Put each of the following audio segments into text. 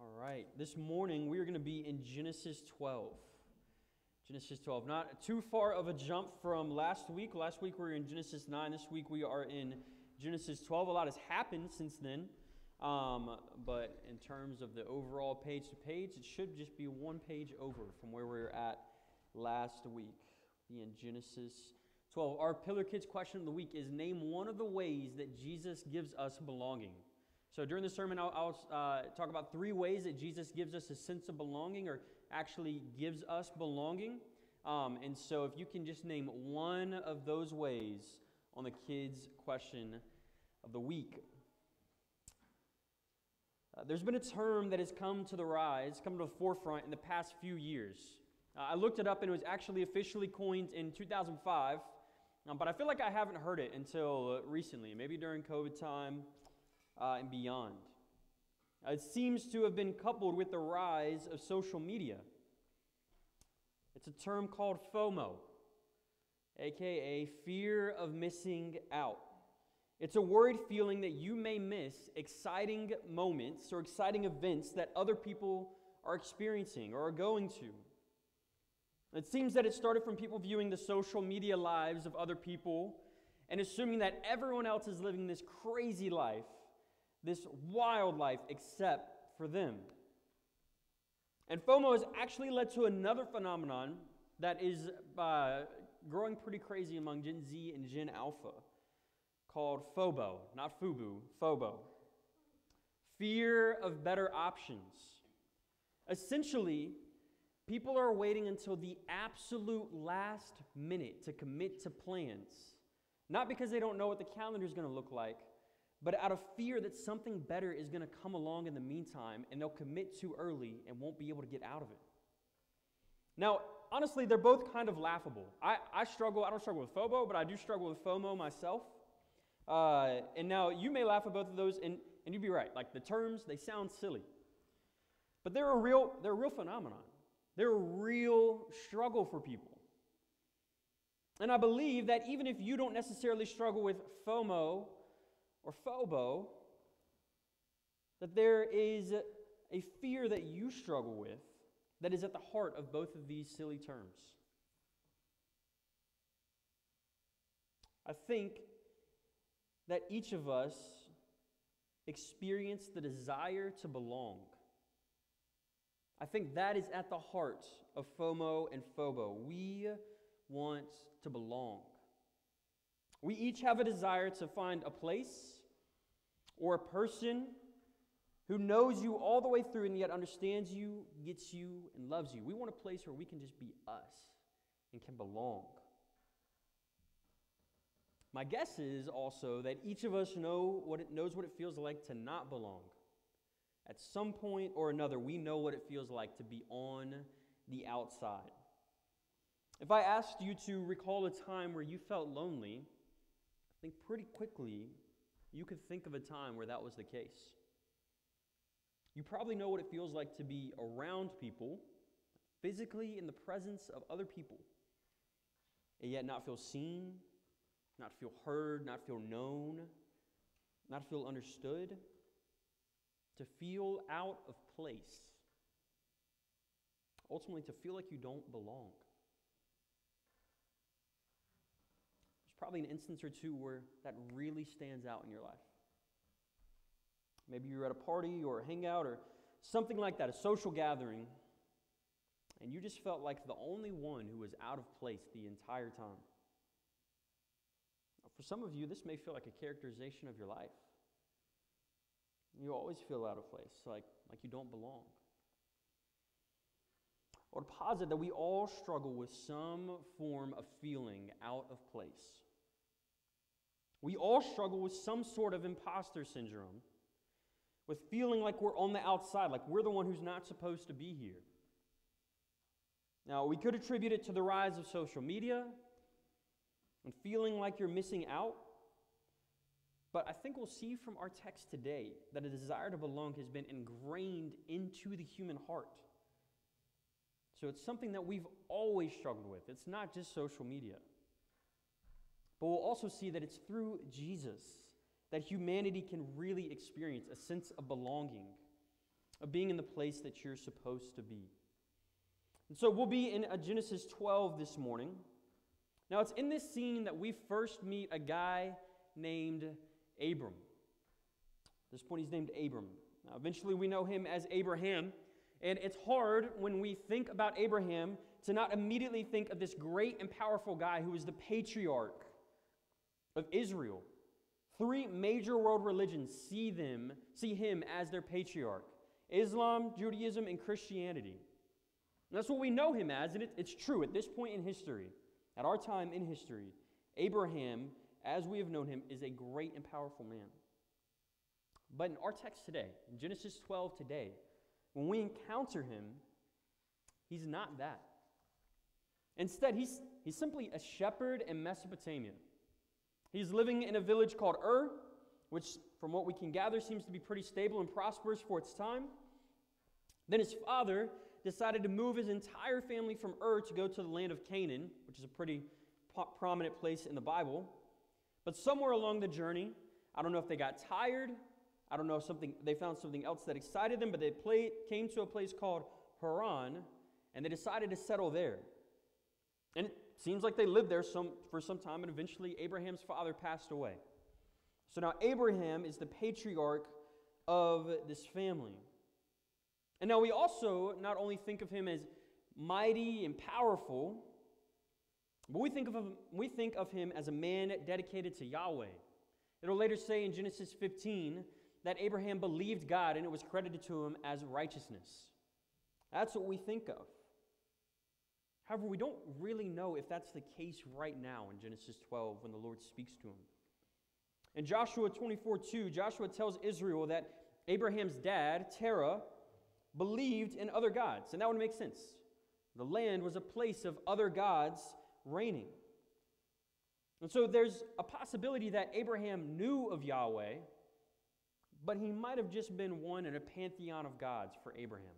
All right. This morning we are going to be in Genesis 12. Genesis 12. Not too far of a jump from last week. Last week we were in Genesis 9. This week we are in Genesis 12. A lot has happened since then. Um, but in terms of the overall page to page, it should just be one page over from where we were at last week. Be in Genesis 12. Our Pillar Kids question of the week is Name one of the ways that Jesus gives us belonging. So during the sermon, I'll, I'll uh, talk about three ways that Jesus gives us a sense of belonging or actually gives us belonging. Um, and so if you can just name one of those ways on the kids' question of the week. Uh, there's been a term that has come to the rise, come to the forefront in the past few years. Uh, I looked it up and it was actually officially coined in 2005, um, but I feel like I haven't heard it until recently, maybe during COVID time uh, and beyond. It seems to have been coupled with the rise of social media. It's a term called FOMO, aka fear of missing out. It's a worried feeling that you may miss exciting moments or exciting events that other people are experiencing or are going to. It seems that it started from people viewing the social media lives of other people and assuming that everyone else is living this crazy life this wildlife except for them. And FOMO has actually led to another phenomenon that is uh, growing pretty crazy among Gen Z and Gen Alpha called FOBO, not FUBU, FOBO. Fear of better options. Essentially, people are waiting until the absolute last minute to commit to plans. Not because they don't know what the calendar is going to look like, but out of fear that something better is going to come along in the meantime and they'll commit too early and won't be able to get out of it. Now, honestly, they're both kind of laughable. I, I struggle, I don't struggle with FOBO, but I do struggle with FOMO myself. Uh, and now you may laugh at both of those, and, and you'd be right. Like the terms, they sound silly. But they're a real, they're a real phenomenon. They're a real struggle for people. And I believe that even if you don't necessarily struggle with FOMO or FOBO, that there is a fear that you struggle with that is at the heart of both of these silly terms. I think that each of us experience the desire to belong. I think that is at the heart of FOMO and FOBO. We want to belong. We each have a desire to find a place or a person who knows you all the way through and yet understands you, gets you, and loves you. We want a place where we can just be us and can belong. My guess is also that each of us know what it knows what it feels like to not belong. At some point or another, we know what it feels like to be on the outside. If I asked you to recall a time where you felt lonely, I think pretty quickly you could think of a time where that was the case. You probably know what it feels like to be around people, physically in the presence of other people, and yet not feel seen, not feel heard, not feel known, not feel understood, to feel out of place. Ultimately, to feel like you don't belong. Probably an instance or two where that really stands out in your life. Maybe you're at a party or a hangout or something like that, a social gathering, and you just felt like the only one who was out of place the entire time. For some of you, this may feel like a characterization of your life. You always feel out of place, like, like you don't belong. Or posit that we all struggle with some form of feeling out of place. We all struggle with some sort of imposter syndrome, with feeling like we're on the outside, like we're the one who's not supposed to be here. Now, we could attribute it to the rise of social media and feeling like you're missing out. But I think we'll see from our text today that a desire to belong has been ingrained into the human heart. So it's something that we've always struggled with. It's not just social media. But we'll also see that it's through Jesus that humanity can really experience a sense of belonging. of being in the place that you're supposed to be. And so we'll be in Genesis 12 this morning. Now, it's in this scene that we first meet a guy named Abram. At this point, he's named Abram. Now, eventually, we know him as Abraham. And it's hard when we think about Abraham to not immediately think of this great and powerful guy who is the patriarch of Israel. Three major world religions see them, see him as their patriarch. Islam, Judaism, and Christianity. And that's what we know him as, and it, it's true at this point in history, at our time in history. Abraham, as we have known him, is a great and powerful man. But in our text today, in Genesis 12 today, when we encounter him, he's not that. Instead, he's, he's simply a shepherd in Mesopotamia. He's living in a village called Ur, which, from what we can gather, seems to be pretty stable and prosperous for its time. Then his father decided to move his entire family from Ur to go to the land of Canaan, which is a pretty po- prominent place in the Bible. But somewhere along the journey, I don't know if they got tired, I don't know if something they found something else that excited them, but they played, came to a place called Haran, and they decided to settle there. And seems like they lived there some, for some time, and eventually Abraham's father passed away. So now Abraham is the patriarch of this family. And now we also not only think of him as mighty and powerful, but we think of him, we think of him as a man dedicated to Yahweh. It'll later say in Genesis 15 that Abraham believed God and it was credited to him as righteousness. That's what we think of. However, we don't really know if that's the case right now in Genesis 12 when the Lord speaks to him. In Joshua 24 2, Joshua tells Israel that Abraham's dad, Terah, believed in other gods, and that would make sense. The land was a place of other gods reigning. And so there's a possibility that Abraham knew of Yahweh, but he might have just been one in a pantheon of gods for Abraham.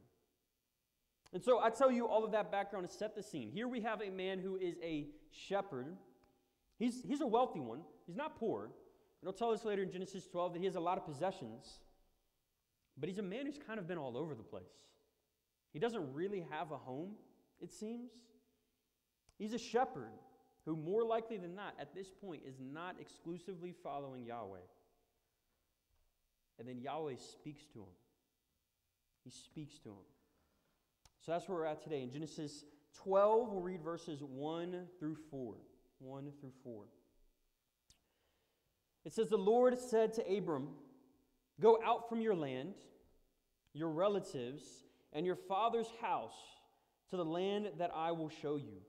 And so I tell you all of that background to set the scene. Here we have a man who is a shepherd. He's, he's a wealthy one, he's not poor. It'll tell us later in Genesis 12 that he has a lot of possessions, but he's a man who's kind of been all over the place. He doesn't really have a home, it seems. He's a shepherd who, more likely than not, at this point, is not exclusively following Yahweh. And then Yahweh speaks to him. He speaks to him. So that's where we're at today. In Genesis 12, we'll read verses 1 through 4. 1 through 4. It says, The Lord said to Abram, Go out from your land, your relatives, and your father's house to the land that I will show you.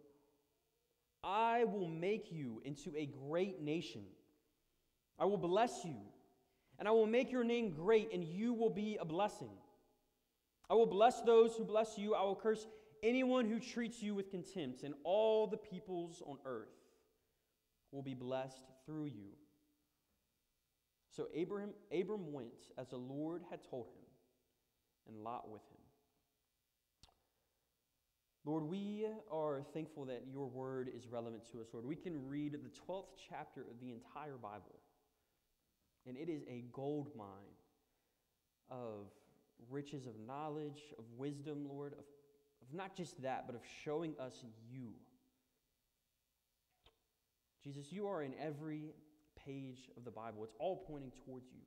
I will make you into a great nation. I will bless you, and I will make your name great, and you will be a blessing. I will bless those who bless you. I will curse anyone who treats you with contempt, and all the peoples on earth will be blessed through you. So Abram, Abram went as the Lord had told him, and Lot with him. Lord, we are thankful that your word is relevant to us, Lord. We can read the 12th chapter of the entire Bible, and it is a gold mine of riches of knowledge, of wisdom, Lord, of, of not just that, but of showing us you. Jesus, you are in every page of the Bible, it's all pointing towards you.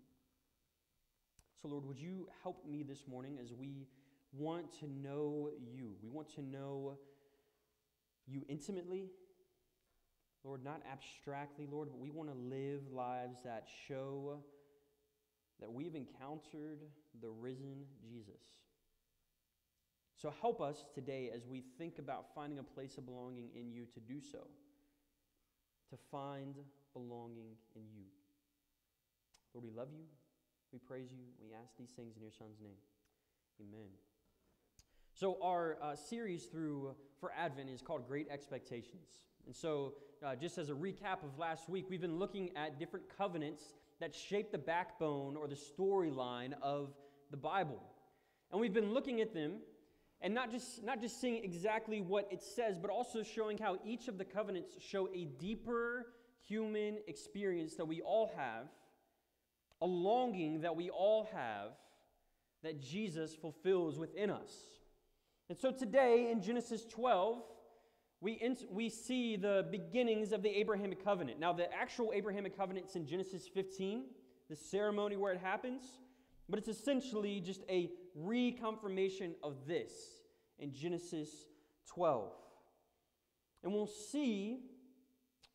So, Lord, would you help me this morning as we want to know you? We want to know you intimately, Lord, not abstractly, Lord, but we want to live lives that show that we've encountered the risen Jesus. So help us today as we think about finding a place of belonging in you to do so, to find belonging in you. Lord, we love you. We praise you. We ask these things in your Son's name. Amen. So our uh, series through for Advent is called Great Expectations. And so, uh, just as a recap of last week, we've been looking at different covenants that shape the backbone or the storyline of the Bible. And we've been looking at them and not just, not just seeing exactly what it says, but also showing how each of the covenants show a deeper human experience that we all have, a longing that we all have that Jesus fulfills within us. And so today in Genesis 12, we, in, we see the beginnings of the Abrahamic covenant. Now, the actual Abrahamic covenant's in Genesis 15, the ceremony where it happens, but it's essentially just a reconfirmation of this in Genesis 12. And we'll see,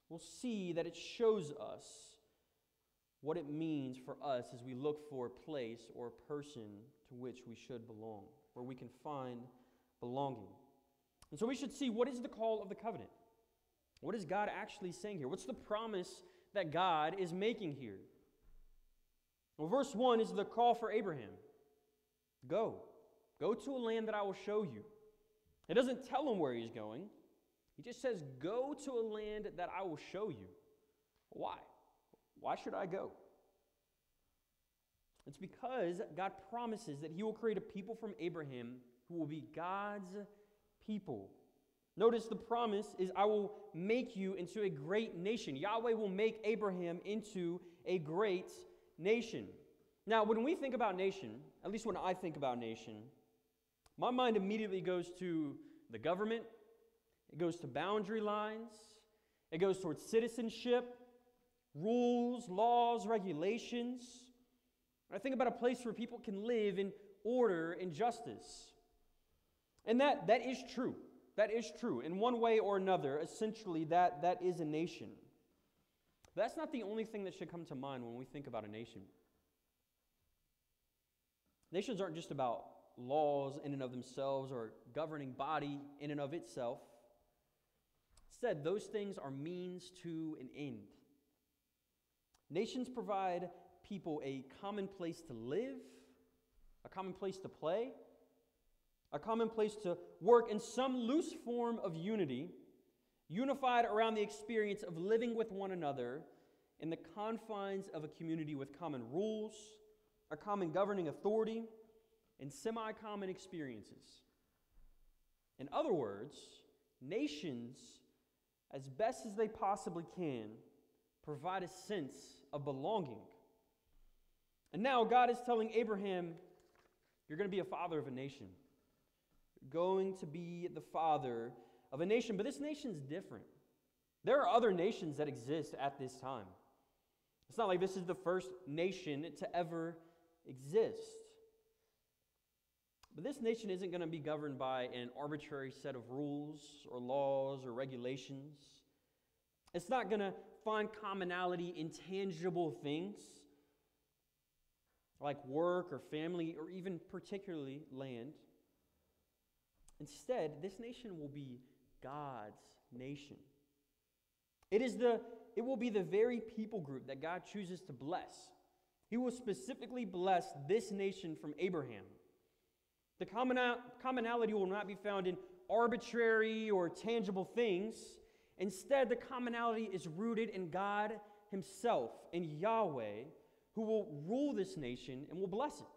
we'll see that it shows us what it means for us as we look for a place or a person to which we should belong, where we can find belonging. And so we should see what is the call of the covenant? What is God actually saying here? What's the promise that God is making here? Well, verse 1 is the call for Abraham Go. Go to a land that I will show you. It doesn't tell him where he's going, he just says, Go to a land that I will show you. Why? Why should I go? It's because God promises that he will create a people from Abraham who will be God's people. Notice the promise is, I will make you into a great nation. Yahweh will make Abraham into a great nation. Now, when we think about nation, at least when I think about nation, my mind immediately goes to the government, it goes to boundary lines, it goes towards citizenship, rules, laws, regulations. I think about a place where people can live in order and justice. And that, that is true. That is true. In one way or another, essentially, that, that is a nation. But that's not the only thing that should come to mind when we think about a nation. Nations aren't just about laws in and of themselves or governing body in and of itself. Instead, those things are means to an end. Nations provide people a common place to live, a common place to play, a common place to work in some loose form of unity, unified around the experience of living with one another in the confines of a community with common rules, a common governing authority, and semi common experiences. In other words, nations, as best as they possibly can, provide a sense of belonging. And now God is telling Abraham, You're going to be a father of a nation going to be the father of a nation. But this nation's different. There are other nations that exist at this time. It's not like this is the first nation to ever exist. But this nation isn't going to be governed by an arbitrary set of rules or laws or regulations. It's not going to find commonality in tangible things like work or family or even particularly land. Instead, this nation will be God's nation. It, is the, it will be the very people group that God chooses to bless. He will specifically bless this nation from Abraham. The commonality will not be found in arbitrary or tangible things. Instead, the commonality is rooted in God Himself, in Yahweh, who will rule this nation and will bless it.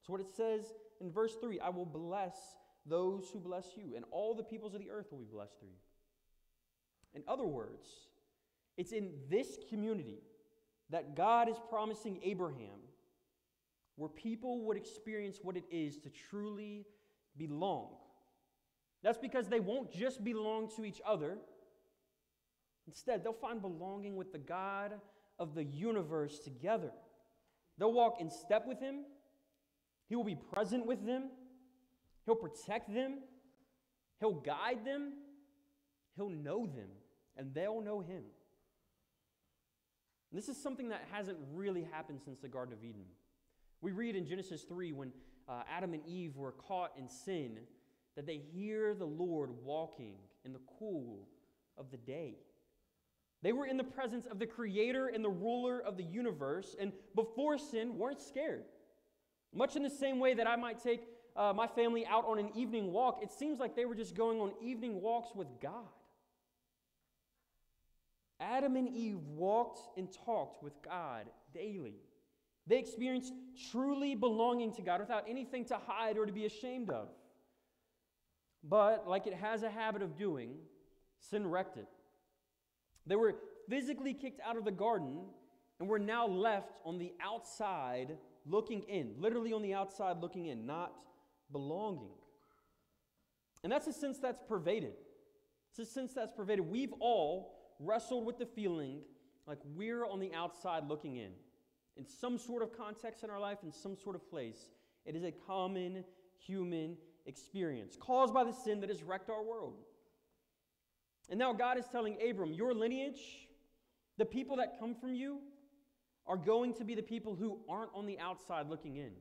That's what it says in verse 3 I will bless those who bless you, and all the peoples of the earth will be blessed through you. In other words, it's in this community that God is promising Abraham where people would experience what it is to truly belong. That's because they won't just belong to each other. Instead, they'll find belonging with the God of the universe together. They'll walk in step with Him, He will be present with them, He'll protect them, He'll guide them, He'll know them, and they'll know Him. And this is something that hasn't really happened since the Garden of Eden. We read in Genesis 3 when uh, Adam and Eve were caught in sin that they hear the Lord walking in the cool of the day. They were in the presence of the creator and the ruler of the universe, and before sin, weren't scared. Much in the same way that I might take uh, my family out on an evening walk, it seems like they were just going on evening walks with God. Adam and Eve walked and talked with God daily. They experienced truly belonging to God without anything to hide or to be ashamed of. But, like it has a habit of doing, sin wrecked it. They were physically kicked out of the garden and were now left on the outside looking in, literally on the outside looking in, not belonging. And that's a sense that's pervaded. It's a sense that's pervaded. We've all wrestled with the feeling like we're on the outside looking in. In some sort of context in our life, in some sort of place, it is a common human experience caused by the sin that has wrecked our world. And now God is telling Abram, your lineage, the people that come from you, are going to be the people who aren't on the outside looking in.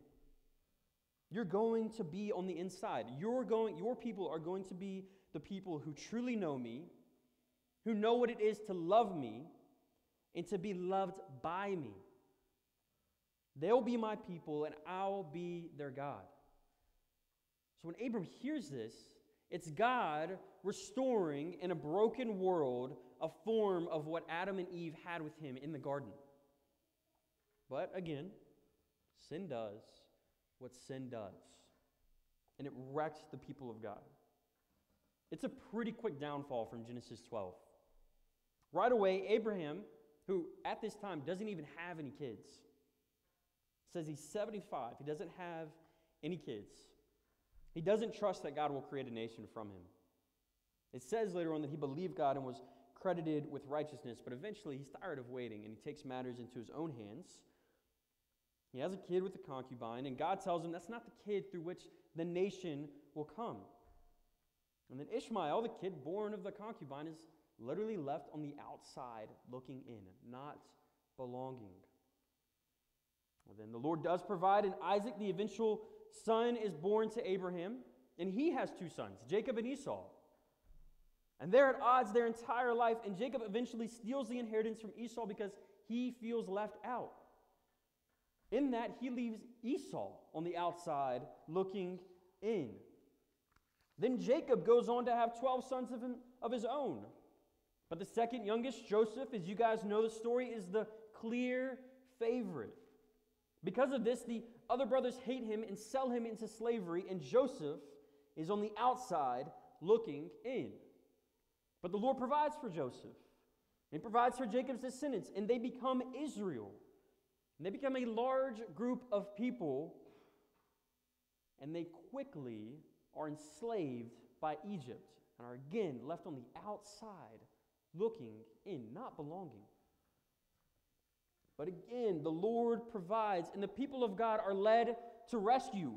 You're going to be on the inside. You're going, your people are going to be the people who truly know me, who know what it is to love me, and to be loved by me. They'll be my people, and I'll be their God. So when Abram hears this, it's God restoring in a broken world a form of what Adam and Eve had with him in the garden. But again, sin does what sin does, and it wrecks the people of God. It's a pretty quick downfall from Genesis 12. Right away, Abraham, who at this time doesn't even have any kids, says he's 75. He doesn't have any kids. He doesn't trust that God will create a nation from him. It says later on that he believed God and was credited with righteousness, but eventually he's tired of waiting and he takes matters into his own hands. He has a kid with a concubine, and God tells him that's not the kid through which the nation will come. And then Ishmael, the kid born of the concubine, is literally left on the outside looking in, not belonging. Well, then the Lord does provide, and Isaac, the eventual son, is born to Abraham, and he has two sons, Jacob and Esau. And they're at odds their entire life, and Jacob eventually steals the inheritance from Esau because he feels left out. In that, he leaves Esau on the outside looking in. Then Jacob goes on to have 12 sons of, him, of his own. But the second youngest, Joseph, as you guys know the story, is the clear favorite. Because of this, the other brothers hate him and sell him into slavery, and Joseph is on the outside looking in. But the Lord provides for Joseph. He provides for Jacob's descendants, and they become Israel. And they become a large group of people, and they quickly are enslaved by Egypt and are again left on the outside looking in, not belonging. But again, the Lord provides, and the people of God are led to rescue.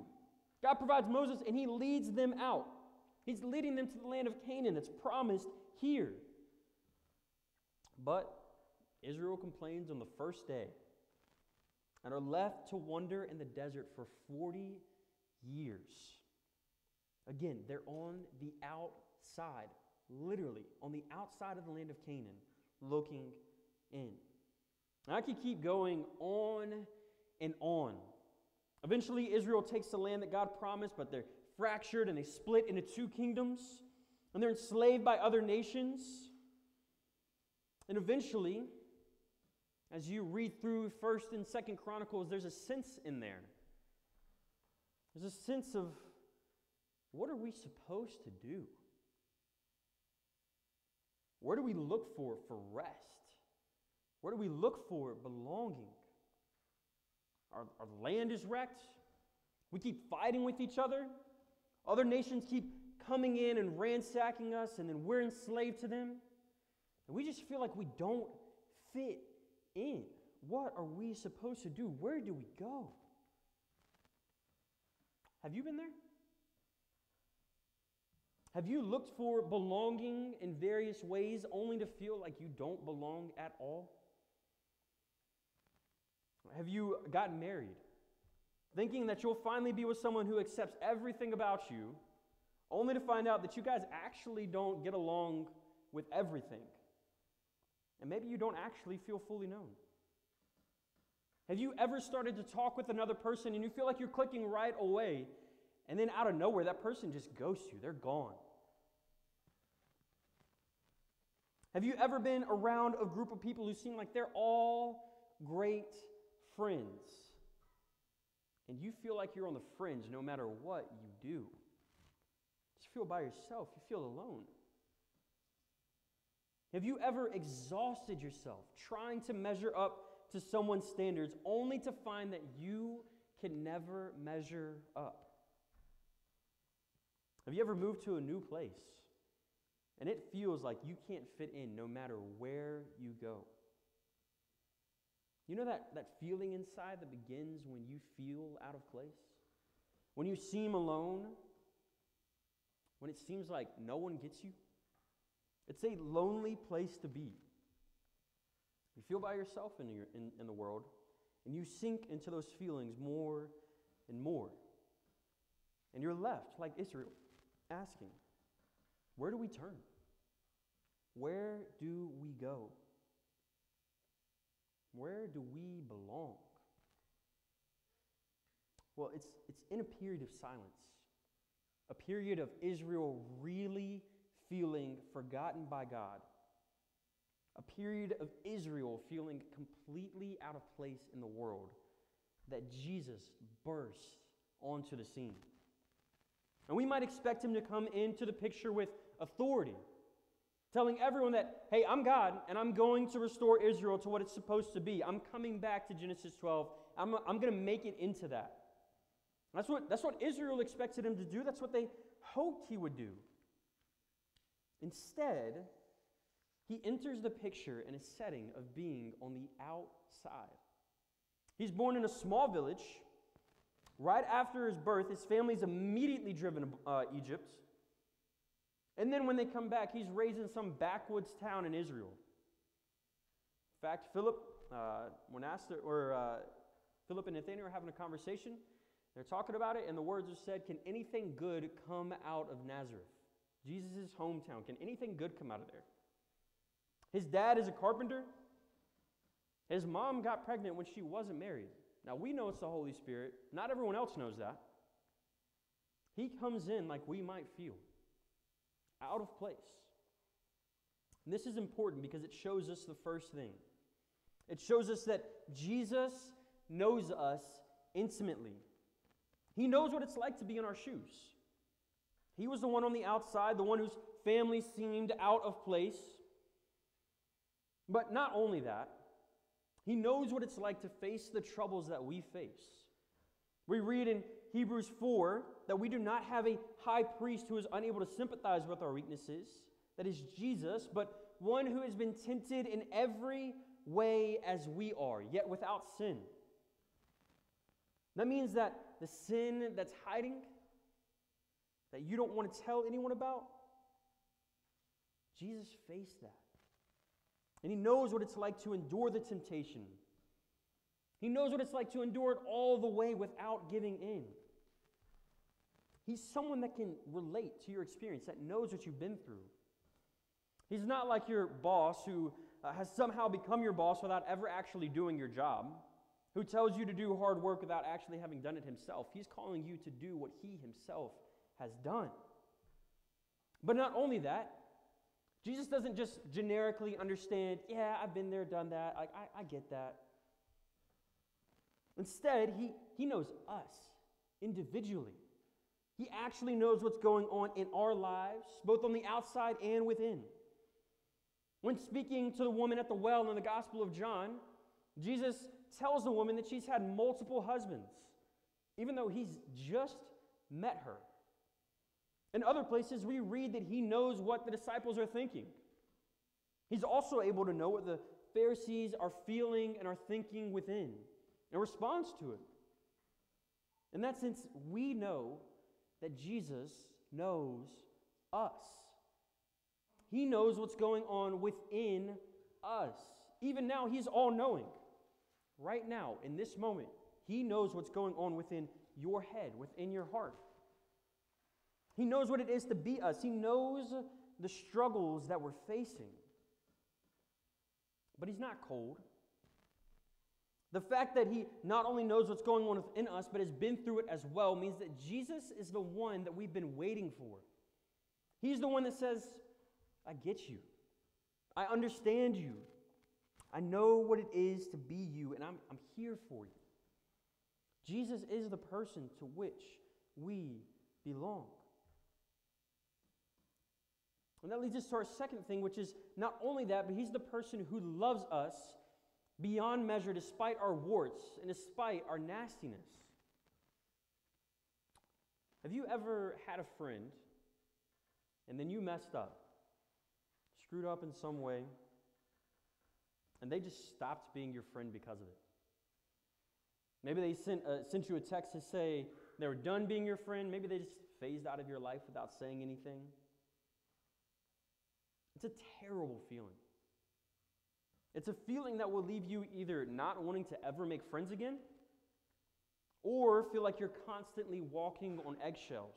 God provides Moses, and he leads them out. He's leading them to the land of Canaan that's promised here. But Israel complains on the first day and are left to wander in the desert for 40 years. Again, they're on the outside, literally on the outside of the land of Canaan, looking in. And I could keep going on and on. Eventually, Israel takes the land that God promised, but they're fractured and they split into two kingdoms, and they're enslaved by other nations. And eventually, as you read through 1st and 2nd Chronicles, there's a sense in there. There's a sense of what are we supposed to do? Where do we look for for rest? Where do we look for belonging? Our, our land is wrecked. We keep fighting with each other. Other nations keep coming in and ransacking us, and then we're enslaved to them. And we just feel like we don't fit in. What are we supposed to do? Where do we go? Have you been there? Have you looked for belonging in various ways only to feel like you don't belong at all? Have you gotten married thinking that you'll finally be with someone who accepts everything about you, only to find out that you guys actually don't get along with everything? And maybe you don't actually feel fully known. Have you ever started to talk with another person and you feel like you're clicking right away, and then out of nowhere, that person just ghosts you? They're gone. Have you ever been around a group of people who seem like they're all great friends? And you feel like you're on the fringe no matter what you do. You feel by yourself, you feel alone. Have you ever exhausted yourself trying to measure up to someone's standards only to find that you can never measure up. Have you ever moved to a new place and it feels like you can't fit in no matter where you go? You know that, that feeling inside that begins when you feel out of place? When you seem alone? When it seems like no one gets you? It's a lonely place to be. You feel by yourself in, your, in, in the world, and you sink into those feelings more and more. And you're left, like Israel, asking, Where do we turn? Where do we go? Where do we belong? Well, it's, it's in a period of silence, a period of Israel really feeling forgotten by God, a period of Israel feeling completely out of place in the world, that Jesus bursts onto the scene. And we might expect him to come into the picture with authority, telling everyone that, hey, I'm God and I'm going to restore Israel to what it's supposed to be. I'm coming back to Genesis 12. I'm, I'm going to make it into that. That's what, that's what Israel expected him to do. That's what they hoped he would do. Instead, he enters the picture in a setting of being on the outside. He's born in a small village Right after his birth, his family's immediately driven to uh, Egypt. And then when they come back, he's raised in some backwoods town in Israel. In fact, Philip, uh, when asked, or uh, Philip and Nathaniel are having a conversation, they're talking about it, and the words are said, Can anything good come out of Nazareth? Jesus' hometown. Can anything good come out of there? His dad is a carpenter. His mom got pregnant when she wasn't married. Now, we know it's the Holy Spirit. Not everyone else knows that. He comes in like we might feel, out of place. And this is important because it shows us the first thing. It shows us that Jesus knows us intimately. He knows what it's like to be in our shoes. He was the one on the outside, the one whose family seemed out of place. But not only that, he knows what it's like to face the troubles that we face. We read in Hebrews 4 that we do not have a high priest who is unable to sympathize with our weaknesses, that is Jesus, but one who has been tempted in every way as we are, yet without sin. That means that the sin that's hiding, that you don't want to tell anyone about, Jesus faced that. And he knows what it's like to endure the temptation. He knows what it's like to endure it all the way without giving in. He's someone that can relate to your experience, that knows what you've been through. He's not like your boss who uh, has somehow become your boss without ever actually doing your job, who tells you to do hard work without actually having done it himself. He's calling you to do what he himself has done. But not only that, Jesus doesn't just generically understand, yeah, I've been there, done that, I, I, I get that. Instead, he, he knows us individually. He actually knows what's going on in our lives, both on the outside and within. When speaking to the woman at the well in the Gospel of John, Jesus tells the woman that she's had multiple husbands, even though he's just met her. In other places, we read that he knows what the disciples are thinking. He's also able to know what the Pharisees are feeling and are thinking within and responds to it. In that sense, we know that Jesus knows us. He knows what's going on within us. Even now, He's all knowing. Right now, in this moment, He knows what's going on within your head, within your heart. He knows what it is to be us. He knows the struggles that we're facing. But He's not cold. The fact that He not only knows what's going on within us, but has been through it as well, means that Jesus is the one that we've been waiting for. He's the one that says, I get you. I understand you. I know what it is to be you, and I'm, I'm here for you. Jesus is the person to which we belong. And that leads us to our second thing, which is not only that, but he's the person who loves us beyond measure despite our warts and despite our nastiness. Have you ever had a friend and then you messed up, screwed up in some way, and they just stopped being your friend because of it? Maybe they sent, uh, sent you a text to say they were done being your friend. Maybe they just phased out of your life without saying anything. It's a terrible feeling. It's a feeling that will leave you either not wanting to ever make friends again or feel like you're constantly walking on eggshells.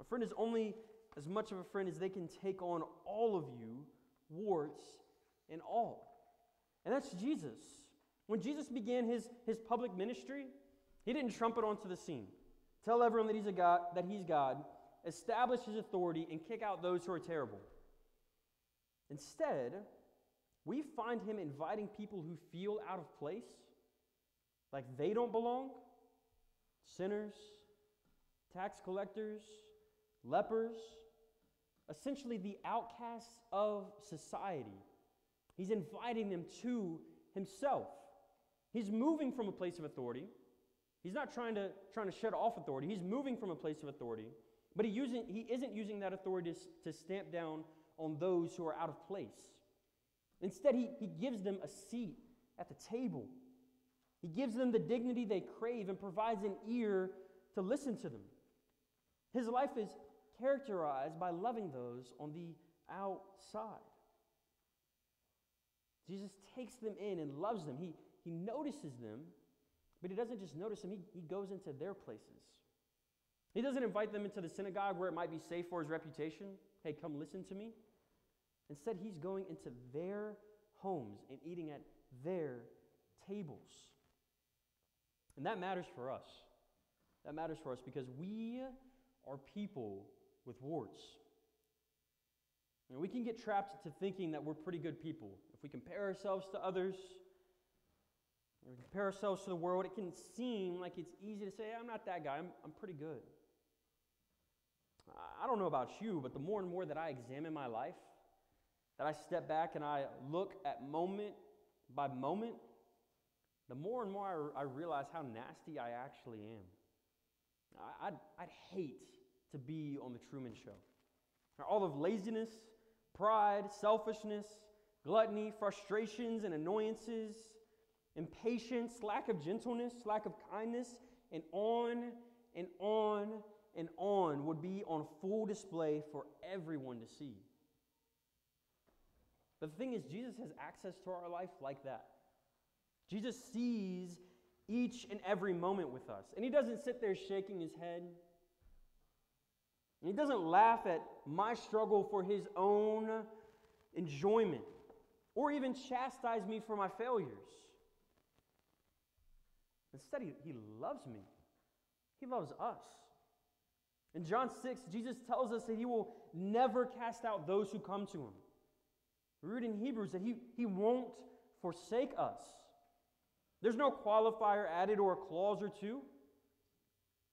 A friend is only as much of a friend as they can take on all of you, warts and all. And that's Jesus. When Jesus began his, his public ministry, he didn't trumpet onto the scene, tell everyone that he's, a God, that he's God, establish his authority, and kick out those who are terrible. Instead, we find him inviting people who feel out of place, like they don't belong sinners, tax collectors, lepers, essentially the outcasts of society. He's inviting them to himself. He's moving from a place of authority. He's not trying to, trying to shut off authority. He's moving from a place of authority, but he, using, he isn't using that authority to, to stamp down on those who are out of place. Instead, he, he gives them a seat at the table. He gives them the dignity they crave and provides an ear to listen to them. His life is characterized by loving those on the outside. Jesus takes them in and loves them. He, he notices them, but he doesn't just notice them, he, he goes into their places. He doesn't invite them into the synagogue where it might be safe for his reputation. Hey, come listen to me. Instead, he's going into their homes and eating at their tables. And that matters for us. That matters for us because we are people with warts. And we can get trapped to thinking that we're pretty good people. If we compare ourselves to others, we compare ourselves to the world, it can seem like it's easy to say, I'm not that guy, I'm, I'm pretty good. Don't know about you, but the more and more that I examine my life, that I step back and I look at moment by moment, the more and more I, I realize how nasty I actually am. I, I'd, I'd hate to be on the Truman Show. All of laziness, pride, selfishness, gluttony, frustrations and annoyances, impatience, lack of gentleness, lack of kindness, and on and on and on would be on full display for everyone to see. But the thing is, Jesus has access to our life like that. Jesus sees each and every moment with us. And he doesn't sit there shaking his head. And he doesn't laugh at my struggle for his own enjoyment or even chastise me for my failures. Instead, he, he loves me, he loves us. In John 6, Jesus tells us that he will never cast out those who come to him. We read in Hebrews that he, he won't forsake us. There's no qualifier added or a clause or two.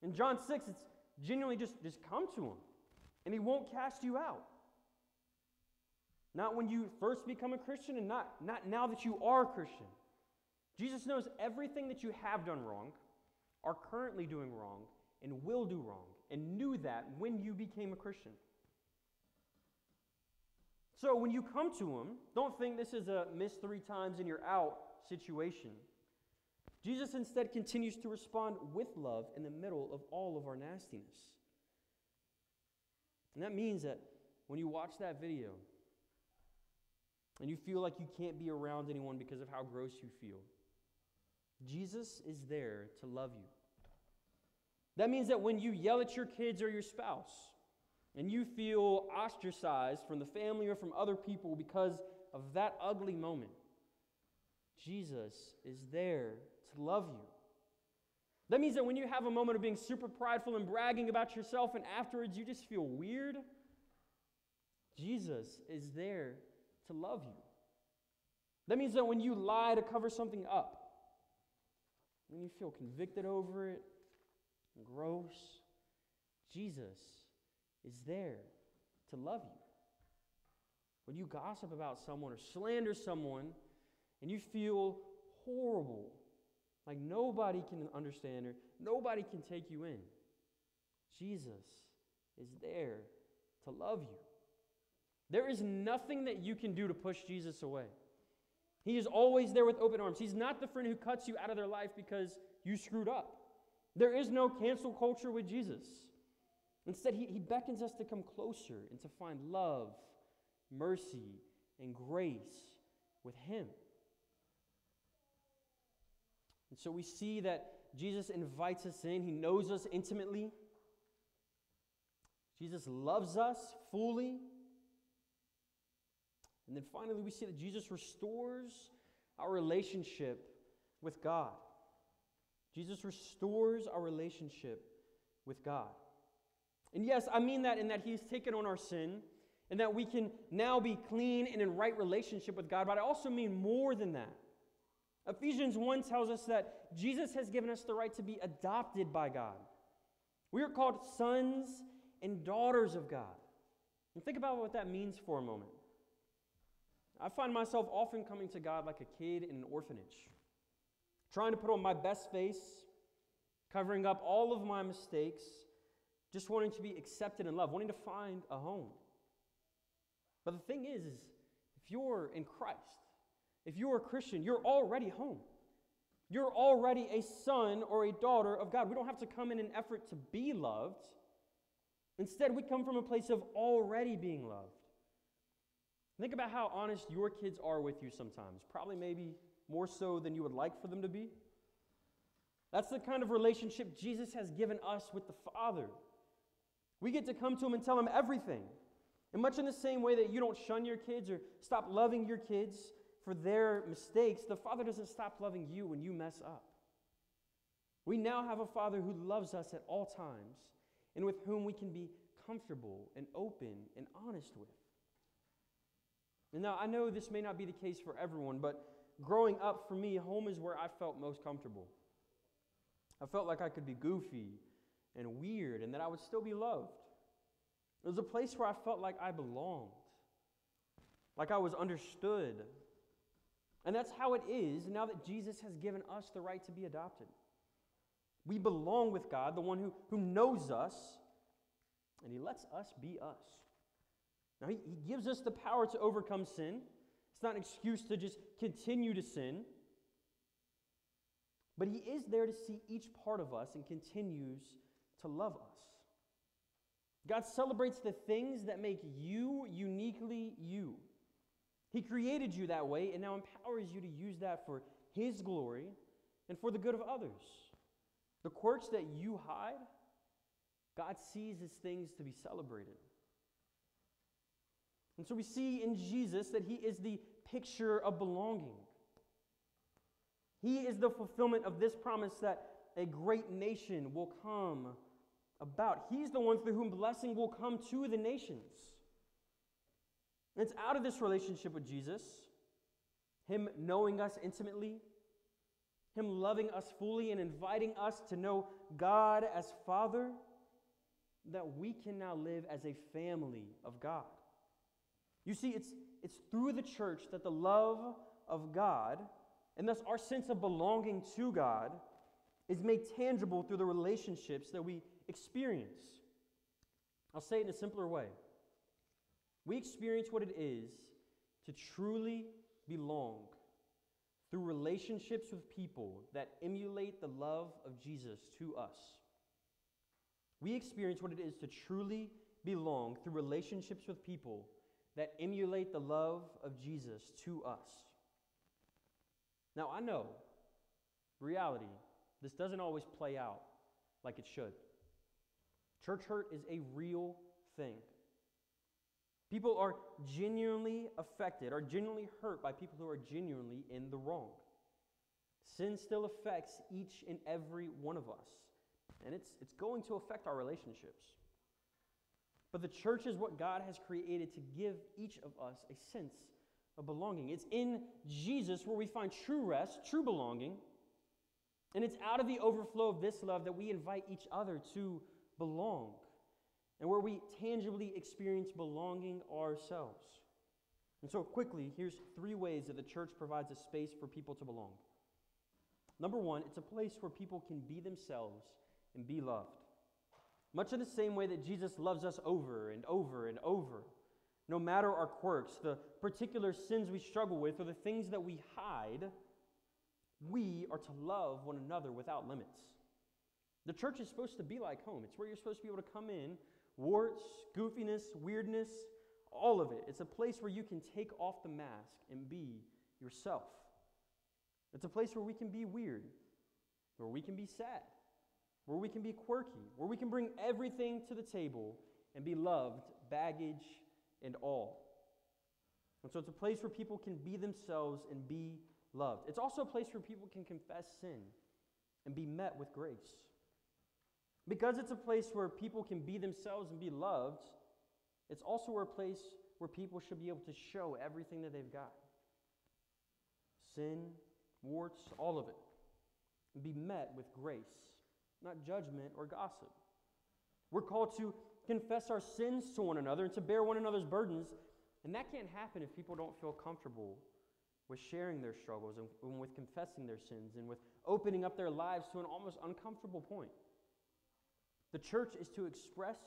In John 6, it's genuinely just, just come to him, and he won't cast you out. Not when you first become a Christian, and not, not now that you are a Christian. Jesus knows everything that you have done wrong, are currently doing wrong, and will do wrong, and knew that when you became a Christian. So when you come to Him, don't think this is a miss three times and you're out situation. Jesus instead continues to respond with love in the middle of all of our nastiness. And that means that when you watch that video and you feel like you can't be around anyone because of how gross you feel, Jesus is there to love you. That means that when you yell at your kids or your spouse, and you feel ostracized from the family or from other people because of that ugly moment, Jesus is there to love you. That means that when you have a moment of being super prideful and bragging about yourself, and afterwards you just feel weird, Jesus is there to love you. That means that when you lie to cover something up, when you feel convicted over it, gross, Jesus is there to love you. When you gossip about someone or slander someone and you feel horrible, Like nobody can understand or nobody can take you in. Jesus is there to love you. There is nothing that you can do to push Jesus away. He is always there with open arms. He's not the friend who cuts you out of their life because you screwed up. There is no cancel culture with Jesus. Instead, he, he beckons us to come closer and to find love, mercy, and grace with Him. And so we see that Jesus invites us in, He knows us intimately. Jesus loves us fully. And then finally, we see that Jesus restores our relationship with God. Jesus restores our relationship with God. And yes, I mean that in that He's taken on our sin and that we can now be clean and in right relationship with God, but I also mean more than that. Ephesians 1 tells us that Jesus has given us the right to be adopted by God. We are called sons and daughters of God. And think about what that means for a moment. I find myself often coming to God like a kid in an orphanage, trying to put on my best face, covering up all of my mistakes, just wanting to be accepted and loved, wanting to find a home. But the thing is, is if you're in Christ, if you're a Christian, you're already home. You're already a son or a daughter of God. We don't have to come in an effort to be loved. Instead, we come from a place of already being loved. Think about how honest your kids are with you sometimes. Probably, maybe more so than you would like for them to be. That's the kind of relationship Jesus has given us with the Father. We get to come to Him and tell Him everything. And much in the same way that you don't shun your kids or stop loving your kids for their mistakes, the Father doesn't stop loving you when you mess up. We now have a Father who loves us at all times and with whom we can be comfortable and open and honest with. And now, I know this may not be the case for everyone, but growing up for me, home is where I felt most comfortable. I felt like I could be goofy and weird and that I would still be loved. It was a place where I felt like I belonged, like I was understood. And that's how it is now that Jesus has given us the right to be adopted. We belong with God, the one who, who knows us, and He lets us be us. Now, he, he gives us the power to overcome sin. It's not an excuse to just continue to sin. But He is there to see each part of us and continues to love us. God celebrates the things that make you uniquely you. He created you that way and now empowers you to use that for His glory and for the good of others. The quirks that you hide, God sees as things to be celebrated. And so we see in Jesus that He is the picture of belonging. He is the fulfillment of this promise that a great nation will come about. He's the one through whom blessing will come to the nations. And it's out of this relationship with Jesus, Him knowing us intimately, Him loving us fully, and inviting us to know God as Father, that we can now live as a family of God. You see, it's, it's through the church that the love of God, and thus our sense of belonging to God, is made tangible through the relationships that we experience. I'll say it in a simpler way. We experience what it is to truly belong through relationships with people that emulate the love of Jesus to us. We experience what it is to truly belong through relationships with people that emulate the love of Jesus to us. Now, I know, reality, this doesn't always play out like it should. Church hurt is a real thing. People are genuinely affected, are genuinely hurt by people who are genuinely in the wrong. Sin still affects each and every one of us, and it's, it's going to affect our relationships. But the church is what God has created to give each of us a sense of belonging. It's in Jesus where we find true rest, true belonging. And it's out of the overflow of this love that we invite each other to belong and where we tangibly experience belonging ourselves. And so, quickly, here's three ways that the church provides a space for people to belong. Number one, it's a place where people can be themselves and be loved. Much in the same way that Jesus loves us over and over and over. No matter our quirks, the particular sins we struggle with, or the things that we hide, we are to love one another without limits. The church is supposed to be like home. It's where you're supposed to be able to come in, warts, goofiness, weirdness, all of it. It's a place where you can take off the mask and be yourself. It's a place where we can be weird, where we can be sad, where we can be quirky, where we can bring everything to the table and be loved, baggage and all. And so it's a place where people can be themselves and be loved. It's also a place where people can confess sin and be met with grace. Because it's a place where people can be themselves and be loved, it's also a place where people should be able to show everything that they've got sin, warts, all of it, and be met with grace, not judgment or gossip. We're called to confess our sins to one another and to bear one another's burdens, and that can't happen if people don't feel comfortable with sharing their struggles and, with confessing their sins and with opening up their lives to an almost uncomfortable point. The church is to express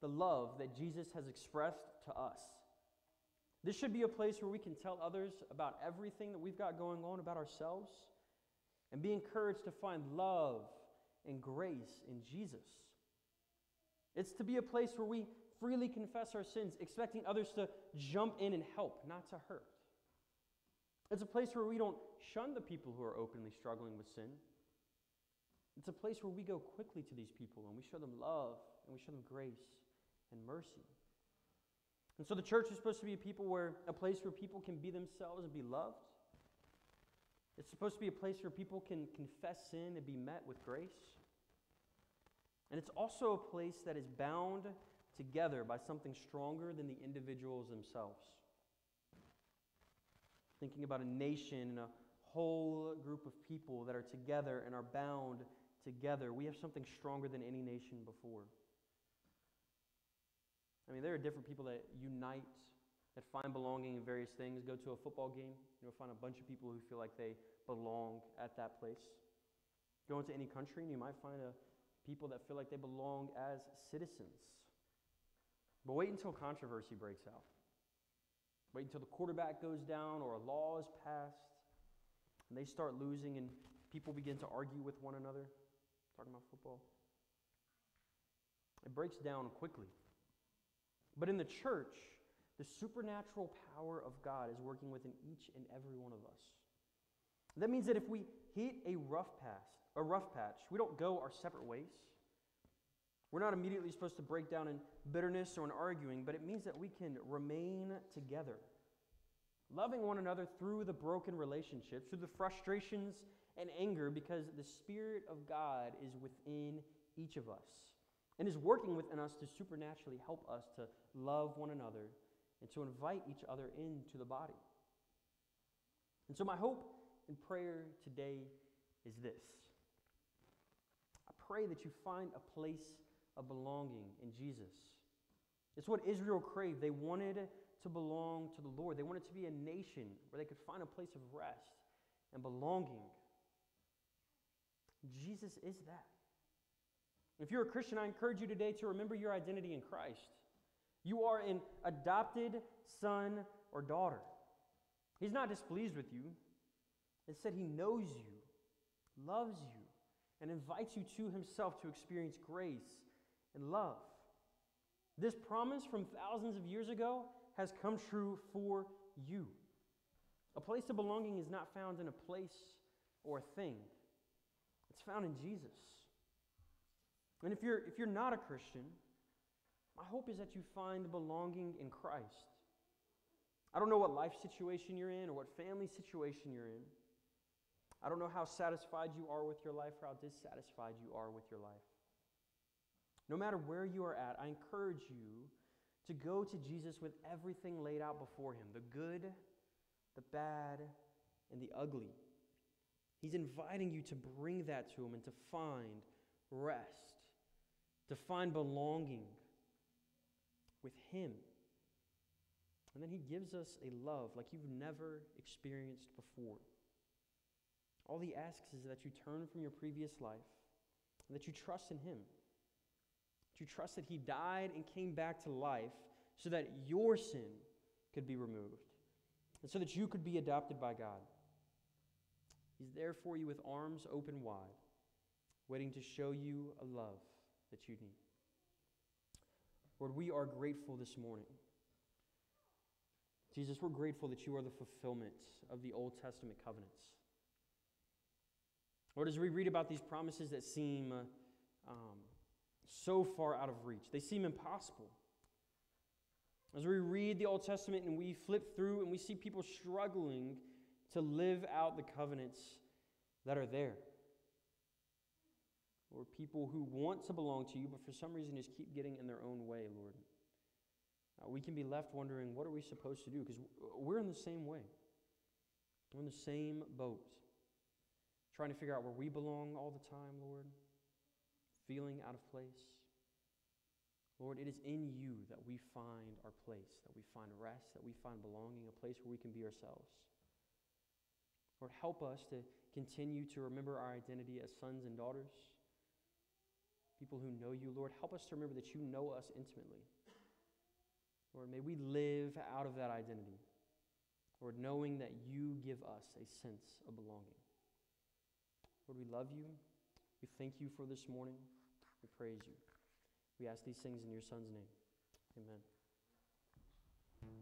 the love that Jesus has expressed to us. This should be a place where we can tell others about everything that we've got going on about ourselves and be encouraged to find love and grace in Jesus. It's to be a place where we freely confess our sins, expecting others to jump in and help, not to hurt. It's a place where we don't shun the people who are openly struggling with sin. It's a place where we go quickly to these people and we show them love and we show them grace and mercy. And so the church is supposed to be a people where a place where people can be themselves and be loved. It's supposed to be a place where people can confess sin and be met with grace. And it's also a place that is bound together by something stronger than the individuals themselves. Thinking about a nation and a whole group of people that are together and are bound together, we have something stronger than any nation before. I mean, there are different people that unite, find belonging in various things. Go to a football game, you'll find a bunch of people who feel like they belong at that place. Go into any country, and you might find a, people that feel like they belong as citizens. But wait until controversy breaks out. Wait until the quarterback goes down or a law is passed and they start losing and people begin to argue with one another. Talking about football. It breaks down quickly. But in the church, the supernatural power of God is working within each and every one of us. That means that if we hit a rough pass, a rough patch, we don't go our separate ways. We're not immediately supposed to break down in bitterness or in arguing, but it means that we can remain together, loving one another through the broken relationships, through the frustrations and anger, because the Spirit of God is within each of us and is working within us to supernaturally help us to love one another and to invite each other into the body. And so, my hope and prayer today is this I pray that you find a place of belonging in Jesus. It's what Israel craved. They wanted to belong to the Lord, they wanted to be a nation where they could find a place of rest and belonging. Jesus is that. If you're a Christian, I encourage you today to remember your identity in Christ. You are an adopted son or daughter. He's not displeased with you. Instead, he knows you, loves you, and invites you to himself to experience grace and love. This promise from thousands of years ago has come true for you. A place of belonging is not found in a place or a thing, it's found in Jesus. And if you're, if you're not a Christian, my hope is that you find belonging in Christ. I don't know what life situation you're in or what family situation you're in. I don't know how satisfied you are with your life or how dissatisfied you are with your life. No matter where you are at, I encourage you to go to Jesus with everything laid out before him the good, the bad, and the ugly. He's inviting you to bring that to him and to find rest to find belonging with Him. And then He gives us a love like you've never experienced before. All he asks is that you turn from your previous life and that you trust in him. That you trust that he died and came back to life so that your sin could be removed and so that you could be adopted by God. He's there for you with arms open wide, waiting to show you a love that you need. Lord, we are grateful this morning. Jesus, we're grateful that you are the fulfillment of the Old Testament covenants. Lord, as we read about these promises that seem um, so far out of reach, they seem impossible. As we read the Old Testament and we flip through and we see people struggling to live out the covenants that are there. Or people who want to belong to you, but for some reason just keep getting in their own way, Lord. Uh, we can be left wondering, what are we supposed to do? Because we're in the same way. We're in the same boat. Trying to figure out where we belong all the time, Lord. Feeling out of place. Lord, it is in you that we find our place, that we find rest, that we find belonging, a place where we can be ourselves. Lord, help us to continue to remember our identity as sons and daughters, people who know you. Lord, help us to remember that you know us intimately. Lord, may we live out of that identity. Lord, knowing that you give us a sense of belonging. Lord, we love you. We thank you for this morning. We praise you. We ask these things in your Son's name. Amen.